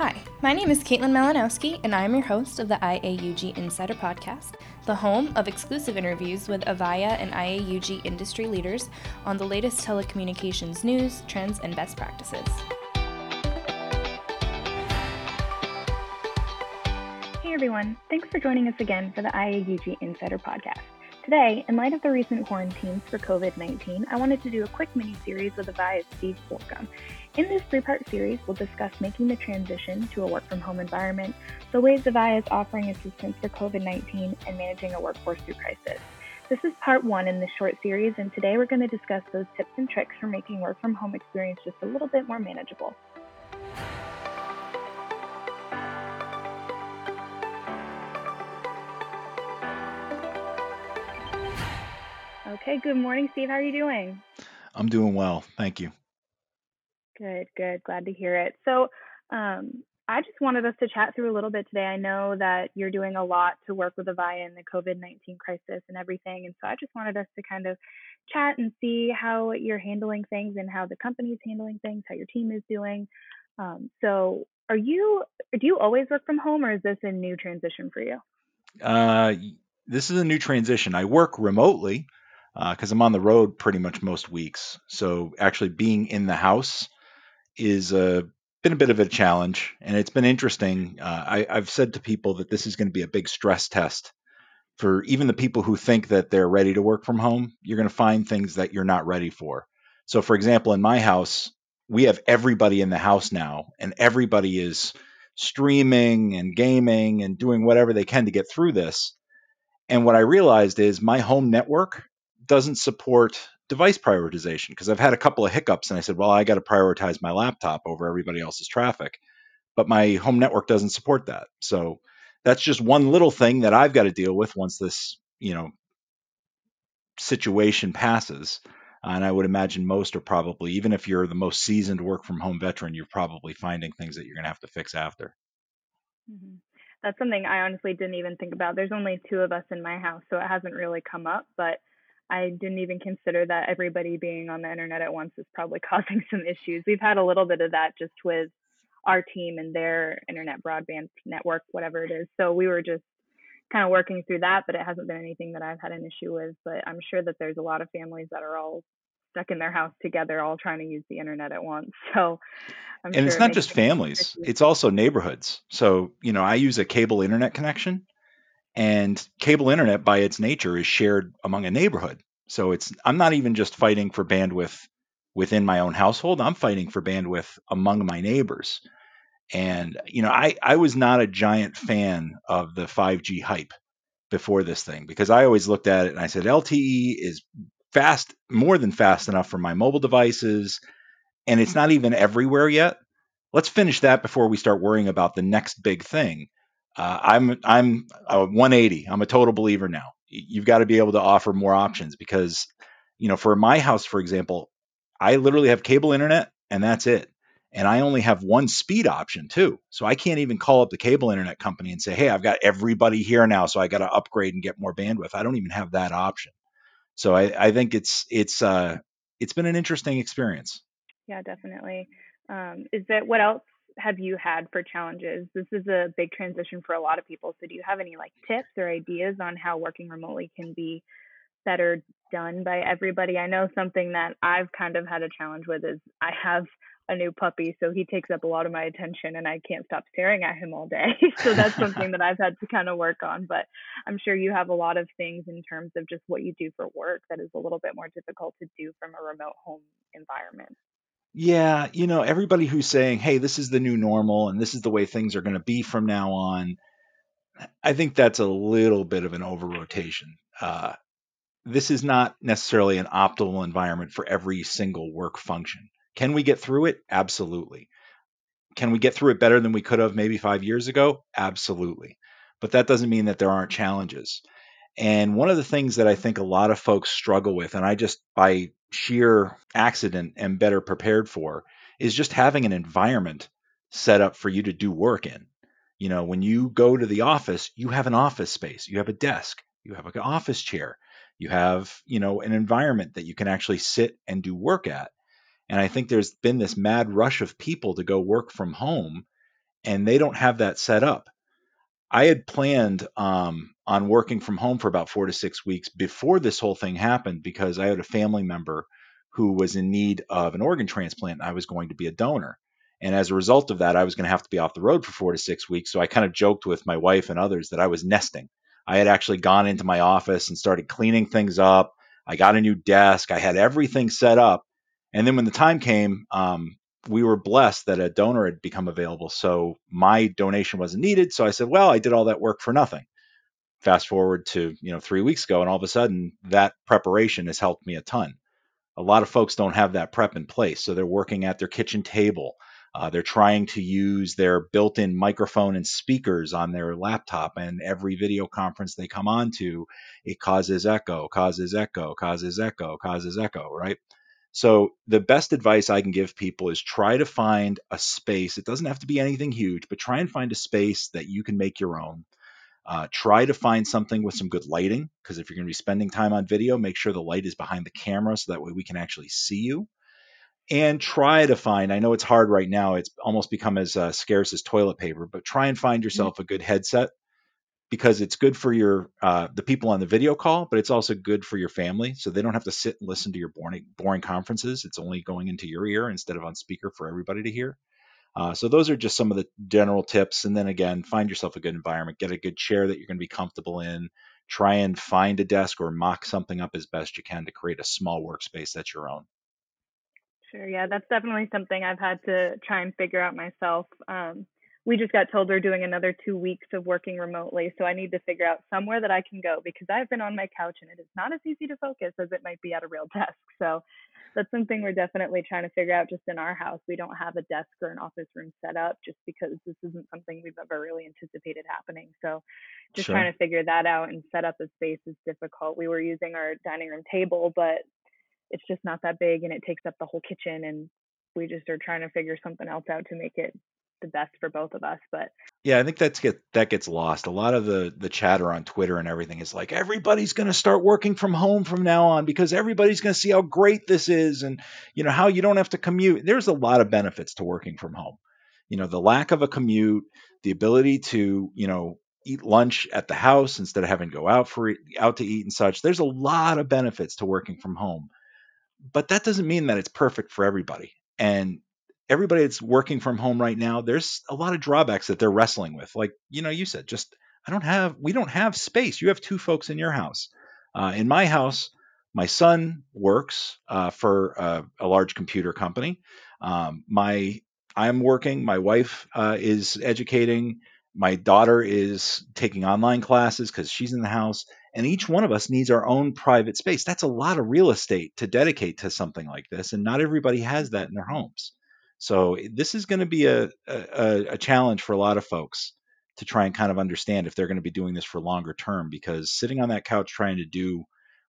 Hi, my name is Caitlin Malinowski, and I am your host of the IAUG Insider Podcast, the home of exclusive interviews with Avaya and IAUG industry leaders on the latest telecommunications news, trends, and best practices. Hey everyone, thanks for joining us again for the IAUG Insider Podcast. Today, in light of the recent quarantines for COVID 19, I wanted to do a quick mini series with Avaya's Steve Forcum. In this three part series, we'll discuss making the transition to a work from home environment, the ways Avaya is offering assistance for COVID 19, and managing a workforce through crisis. This is part one in this short series, and today we're going to discuss those tips and tricks for making work from home experience just a little bit more manageable. Okay, good morning, Steve. How are you doing? I'm doing well. Thank you. Good, good. Glad to hear it. So, um, I just wanted us to chat through a little bit today. I know that you're doing a lot to work with Avaya in the COVID 19 crisis and everything. And so I just wanted us to kind of chat and see how you're handling things and how the company's handling things, how your team is doing. Um, so, are you, do you always work from home or is this a new transition for you? Uh, this is a new transition. I work remotely because uh, I'm on the road pretty much most weeks. So, actually being in the house is a been a bit of a challenge, and it's been interesting. Uh, I, I've said to people that this is going to be a big stress test for even the people who think that they're ready to work from home. You're going to find things that you're not ready for. So, for example, in my house, we have everybody in the house now, and everybody is streaming and gaming and doing whatever they can to get through this. And what I realized is my home network doesn't support device prioritization because I've had a couple of hiccups and I said, well, I got to prioritize my laptop over everybody else's traffic. But my home network doesn't support that. So that's just one little thing that I've got to deal with once this, you know, situation passes. And I would imagine most are probably, even if you're the most seasoned work from home veteran, you're probably finding things that you're going to have to fix after. Mm-hmm. That's something I honestly didn't even think about. There's only two of us in my house, so it hasn't really come up. But I didn't even consider that everybody being on the internet at once is probably causing some issues. We've had a little bit of that just with our team and their internet broadband network, whatever it is. So we were just kind of working through that, but it hasn't been anything that I've had an issue with. But I'm sure that there's a lot of families that are all stuck in their house together, all trying to use the internet at once. So, I'm and sure it's not just families; it's also neighborhoods. So, you know, I use a cable internet connection, and cable internet, by its nature, is shared among a neighborhood. So it's I'm not even just fighting for bandwidth within my own household. I'm fighting for bandwidth among my neighbors. And you know, I I was not a giant fan of the 5G hype before this thing because I always looked at it and I said LTE is fast, more than fast enough for my mobile devices, and it's not even everywhere yet. Let's finish that before we start worrying about the next big thing. Uh, I'm I'm a 180. I'm a total believer now. You've got to be able to offer more options because, you know, for my house, for example, I literally have cable internet and that's it. And I only have one speed option too. So I can't even call up the cable internet company and say, hey, I've got everybody here now, so I got to upgrade and get more bandwidth. I don't even have that option. So I, I think it's it's uh it's been an interesting experience. Yeah, definitely. Um, is that what else have you had for challenges? This is a big transition for a lot of people. So do you have any like tips or ideas on how working remotely can be better done by everybody? I know something that I've kind of had a challenge with is I have a new puppy, so he takes up a lot of my attention and I can't stop staring at him all day. so that's something that I've had to kind of work on, but I'm sure you have a lot of things in terms of just what you do for work that is a little bit more difficult to do from a remote home environment. Yeah, you know, everybody who's saying, "Hey, this is the new normal and this is the way things are going to be from now on," I think that's a little bit of an over rotation. Uh, this is not necessarily an optimal environment for every single work function. Can we get through it? Absolutely. Can we get through it better than we could have maybe five years ago? Absolutely. But that doesn't mean that there aren't challenges. And one of the things that I think a lot of folks struggle with, and I just by sheer accident am better prepared for, is just having an environment set up for you to do work in. You know, when you go to the office, you have an office space, you have a desk, you have an office chair, you have, you know, an environment that you can actually sit and do work at. And I think there's been this mad rush of people to go work from home and they don't have that set up. I had planned um, on working from home for about four to six weeks before this whole thing happened because I had a family member who was in need of an organ transplant. And I was going to be a donor. And as a result of that, I was going to have to be off the road for four to six weeks. So I kind of joked with my wife and others that I was nesting. I had actually gone into my office and started cleaning things up. I got a new desk. I had everything set up. And then when the time came, um, we were blessed that a donor had become available. So my donation wasn't needed. So I said, well, I did all that work for nothing. Fast forward to, you know, three weeks ago, and all of a sudden that preparation has helped me a ton. A lot of folks don't have that prep in place. So they're working at their kitchen table. Uh, they're trying to use their built in microphone and speakers on their laptop, and every video conference they come on to, it causes echo, causes echo, causes echo, causes echo, right? So the best advice I can give people is try to find a space. It doesn't have to be anything huge, but try and find a space that you can make your own. Uh, try to find something with some good lighting because if you're going to be spending time on video, make sure the light is behind the camera so that way we can actually see you. And try to find, I know it's hard right now, it's almost become as uh, scarce as toilet paper, but try and find mm-hmm. yourself a good headset because it's good for your uh, the people on the video call, but it's also good for your family, so they don't have to sit and listen to your boring boring conferences. It's only going into your ear instead of on speaker for everybody to hear. Uh, so those are just some of the general tips. And then again, find yourself a good environment, get a good chair that you're going to be comfortable in. Try and find a desk or mock something up as best you can to create a small workspace that's your own. Sure. Yeah, that's definitely something I've had to try and figure out myself. Um, we just got told we're doing another two weeks of working remotely. So I need to figure out somewhere that I can go because I've been on my couch and it is not as easy to focus as it might be at a real desk. So that's something we're definitely trying to figure out just in our house. We don't have a desk or an office room set up just because this isn't something we've ever really anticipated happening. So just sure. trying to figure that out and set up a space is difficult. We were using our dining room table, but it's just not that big and it takes up the whole kitchen and we just are trying to figure something else out to make it the best for both of us. But yeah, I think that's get that gets lost. A lot of the the chatter on Twitter and everything is like everybody's going to start working from home from now on because everybody's going to see how great this is and you know how you don't have to commute. There's a lot of benefits to working from home. You know, the lack of a commute, the ability to, you know, eat lunch at the house instead of having to go out for out to eat and such. There's a lot of benefits to working from home. But that doesn't mean that it's perfect for everybody. And everybody that's working from home right now, there's a lot of drawbacks that they're wrestling with. Like, you know, you said, just I don't have, we don't have space. You have two folks in your house. Uh, in my house, my son works uh, for a large computer company. Um, my I'm working. My wife uh, is educating. My daughter is taking online classes because she's in the house. And each one of us needs our own private space. That's a lot of real estate to dedicate to something like this, and not everybody has that in their homes. So eh, this is going to be a, a, a challenge for a lot of folks to try and kind of understand if they're going to be doing this for longer term because sitting on that couch trying to do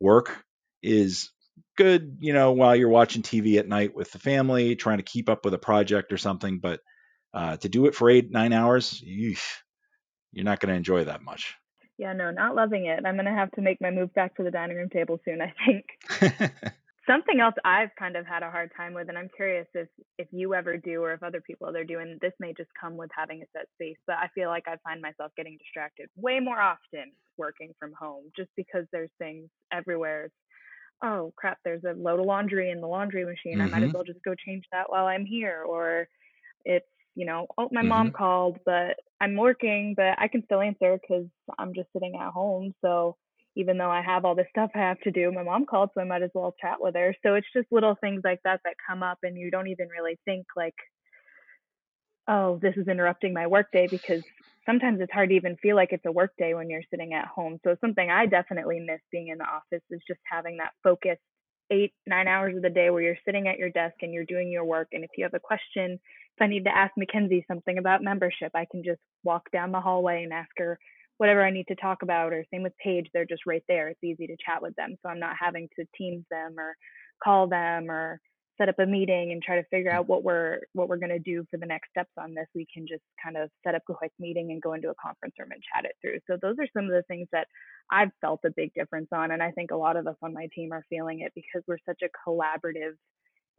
work is good, you know, while you're watching TV at night with the family, trying to keep up with a project or something. But uh, to do it for eight, nine hours, you're not going to enjoy that much. Yeah, no, not loving it. I'm going to have to make my move back to the dining room table soon, I think. something else I've kind of had a hard time with, and I'm curious if if you ever do or if other people are doing. This may just come with having a set space, but I feel like I find myself getting distracted way more often working from home, just because there's things everywhere. It's, oh crap, there's a load of laundry in the laundry machine. Mm-hmm. I might as mm-hmm. well just go change that while I'm here. Or it's you know, oh my mm-hmm. mom called, but I'm working, but I can still answer because I'm just sitting at home. So even though I have all this stuff I have to do, my mom called, so I might as well chat with her. So it's just little things like that that come up, and you don't even really think like, oh, this is interrupting my workday because sometimes it's hard to even feel like it's a workday when you're sitting at home. So something I definitely miss being in the office is just having that focused eight, nine hours of the day where you're sitting at your desk and you're doing your work. And if you have a question, if I need to ask Mackenzie something about membership, I can just walk down the hallway and ask her whatever I need to talk about, or same with Paige, they're just right there. It's easy to chat with them. So I'm not having to Teams them or call them or set up a meeting and try to figure mm. out what we're what we're going to do for the next steps on this we can just kind of set up a quick meeting and go into a conference room and chat it through so those are some of the things that i've felt a big difference on and i think a lot of us on my team are feeling it because we're such a collaborative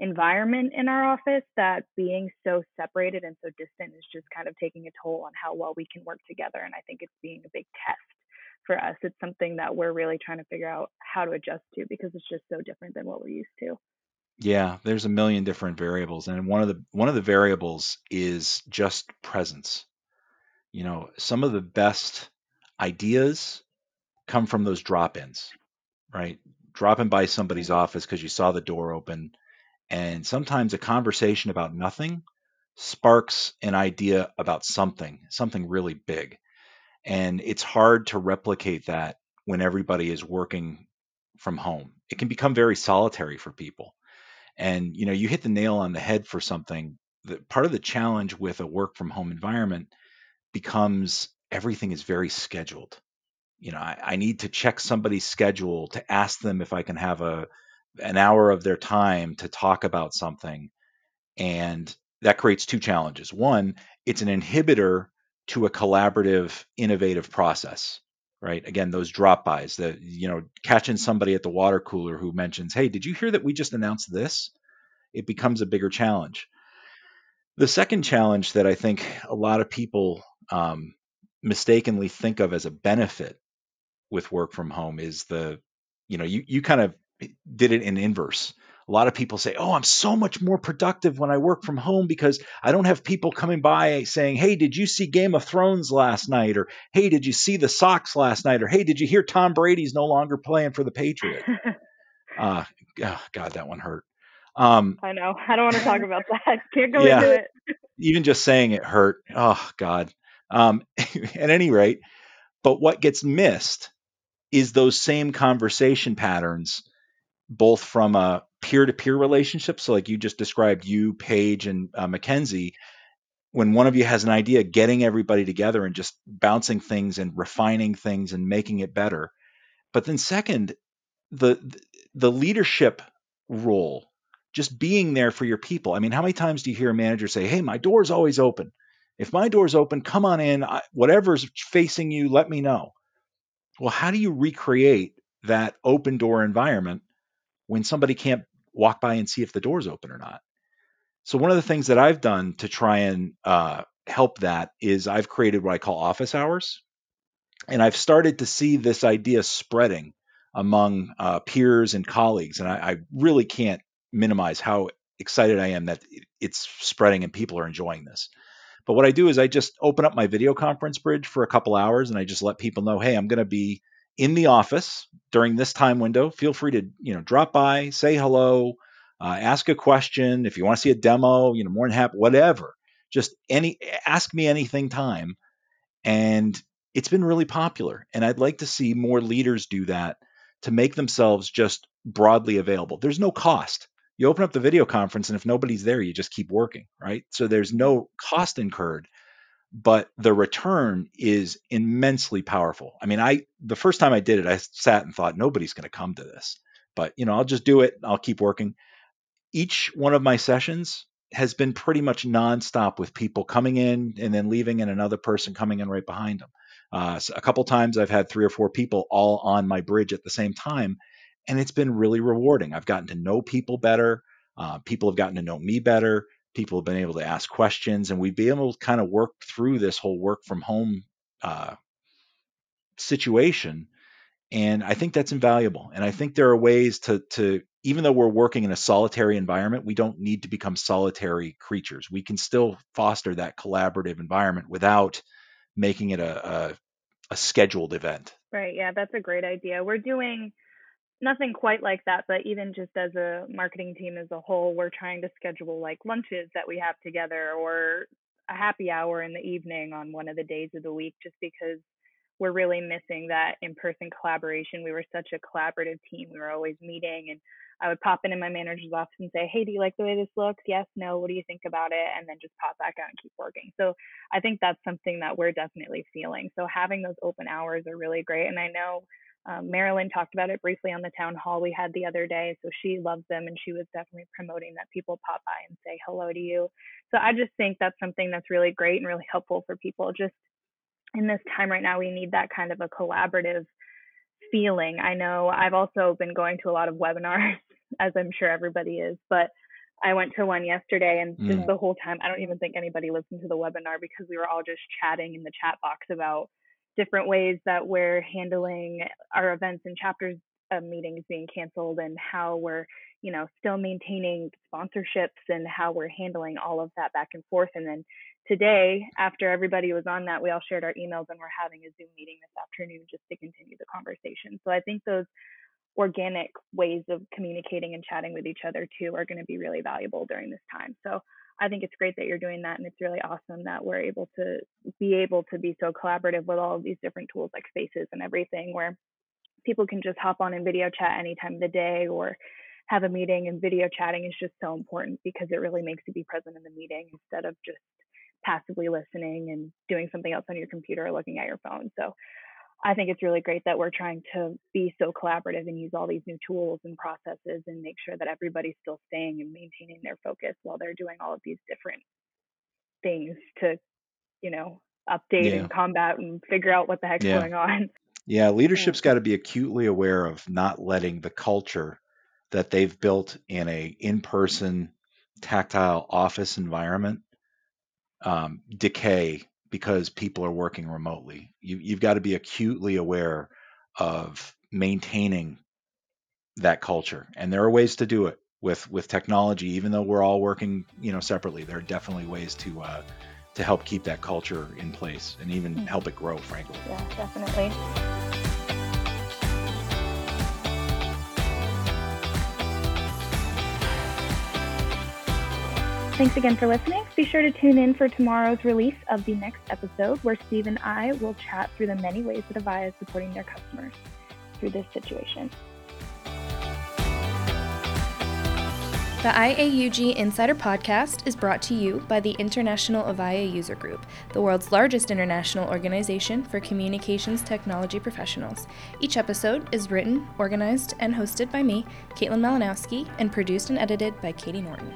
environment in our office that being so separated and so distant is just kind of taking a toll on how well we can work together. And I think it's being a big test for us. It's something that we're really trying to figure out how to adjust to because it's just so different than what we're used to. Yeah, there's a million different variables, and one of the one of the variables is just presence. You know, some of the best ideas come from those drop-ins, right? Dropping by somebody's office because you saw the door open, and sometimes a conversation about nothing sparks an idea about something, something really big. And it's hard to replicate that when everybody is working from home. It can become very solitary for people. And you know, you hit the nail on the head for something. Part of the challenge with a work from home environment becomes everything is very scheduled. You know, I, I need to check somebody's schedule to ask them if I can have a an hour of their time to talk about something. And that creates two challenges. One, it's an inhibitor to a collaborative, innovative process right? Again, those drop bys, the, you know, catching somebody at the water cooler who mentions, "Hey, did you hear that we just announced this?" It becomes a bigger challenge. The second challenge that I think a lot of people um, mistakenly think of as a benefit with work from home is the, you know, you you kind of did it in inverse a lot of people say, "Oh, I'm so much more productive when I work from home because I don't have people coming by saying, "Hey, did you see Game of Thrones last night?" or "Hey, did you see the Sox last night?" or "Hey, did you hear Tom Brady's no longer playing for the Patriots?" uh, oh, God, that one hurt. Um, I know. I don't want to talk about that. Can't go yeah, into it. even just saying it hurt. Oh God. Um, at any rate, but what gets missed is those same conversation patterns, both from a peer-to-peer relationship. So like you just described, you, Paige, and uh, Mackenzie, when one of you has an idea, getting everybody together and just bouncing things and refining things and making it better. But then second, the the leadership role, just being there for your people. I mean, how many times do you hear a manager say, "Hey, my door's always open. If my door's open, come on in. I, whatever's facing you, let me know." Well, how do you recreate that open door environment when somebody can't walk by and see if the door's open or not. So one of the things that I've done to try and uh, help that is I've created what I call office hours, and I've started to see this idea spreading among uh, peers and colleagues, and I, I really can't minimize how excited I am that it's spreading and people are enjoying this. But what I do is I just open up my video conference bridge for a couple hours and I just let people know, hey, I'm going to be in the office during this time window. Feel free to you know drop by, say hello, uh, ask a question. If you want to see a demo, you know more than happy, whatever. Just any ask me anything time, and it's been really popular. And I'd like to see more leaders do that to make themselves just broadly available. There's no cost. You open up the video conference, and if nobody's there, you just keep working, right? So there's no cost incurred but the return is immensely powerful. I mean, I the first time I did it, I sat and thought nobody's going to come to this, but you know, I'll just do it. I'll keep working. Each one of my sessions has been pretty much nonstop with people coming in and then leaving, and another person coming in right behind them. Uh, so a couple times I've had three or four people all on my bridge at the same time, and it's been really rewarding. I've gotten to know people better. Uh, people have gotten to know me better people have been able to ask questions and we've been able to kind of work through this whole work from home uh, situation and i think that's invaluable and i think there are ways to to even though we're working in a solitary environment we don't need to become solitary creatures. We can still foster that collaborative environment without making it a, a, a scheduled event. Right yeah that's a great idea. We're doing nothing quite like that, but even just as a marketing team as a whole, we're trying to schedule like lunches that we have together or a happy hour in the evening on one of the days of the week just because we're really missing that in-person collaboration. We were such a collaborative team. We were always meeting and I would pop in in my manager's office and say, "Hey, do you like the way this looks? Yes, no. What do you think about it?" And then just pop back out and keep working. So I think that's something that we're definitely feeling. So having those open hours are really great. And I know um, Marilyn talked about it briefly on the town hall we had the other day. So she loves them and she was definitely promoting that people pop by and say hello to you. So I just think that's something that's really great and really helpful for people. Just in this time right now, we need that kind of a collaborative feeling. I know I've also been going to a lot of webinars, as I'm sure everybody is, but I went to one yesterday, and mm. just the whole time, I don't even think anybody listened to the webinar because we were all just chatting in the chat box about different ways that we're handling our events and chapters uh, meetings being canceled and how we're you know still maintaining sponsorships and how we're handling all of that back and forth. And then today after everybody was on that we all shared our emails and we're having a zoom meeting this afternoon just to continue the conversation. So i think those organic ways of communicating and chatting with each other too are going to be really valuable during this time. So i think it's great that you're doing that and it's really awesome that we're able to be able to be so collaborative with all of these different tools like spaces and everything where people can just hop on and video chat any time of the day or have a meeting and video chatting is just so important because it really makes you be present in the meeting instead of just passively listening and doing something else on your computer or looking at your phone. So I think it's really great that we're trying to be so collaborative and use all these new tools and processes and make sure that everybody's still staying and maintaining their focus while they're doing all of these different things to, you know, update yeah. and combat and figure out what the heck's yeah. going on. Yeah, leadership's got to be acutely aware of not letting the culture that they've built in a in-person tactile office environment um, decay because people are working remotely. You, you've got to be acutely aware of maintaining that culture, and there are ways to do it with with technology. Even though we're all working, you know, separately, there are definitely ways to uh, to help keep that culture in place and even mm. help it grow. Frankly, yeah, definitely. Thanks again for listening. Be sure to tune in for tomorrow's release of the next episode, where Steve and I will chat through the many ways that Avaya is supporting their customers through this situation. The IAUG Insider Podcast is brought to you by the International Avaya User Group, the world's largest international organization for communications technology professionals. Each episode is written, organized, and hosted by me, Caitlin Malinowski, and produced and edited by Katie Norton.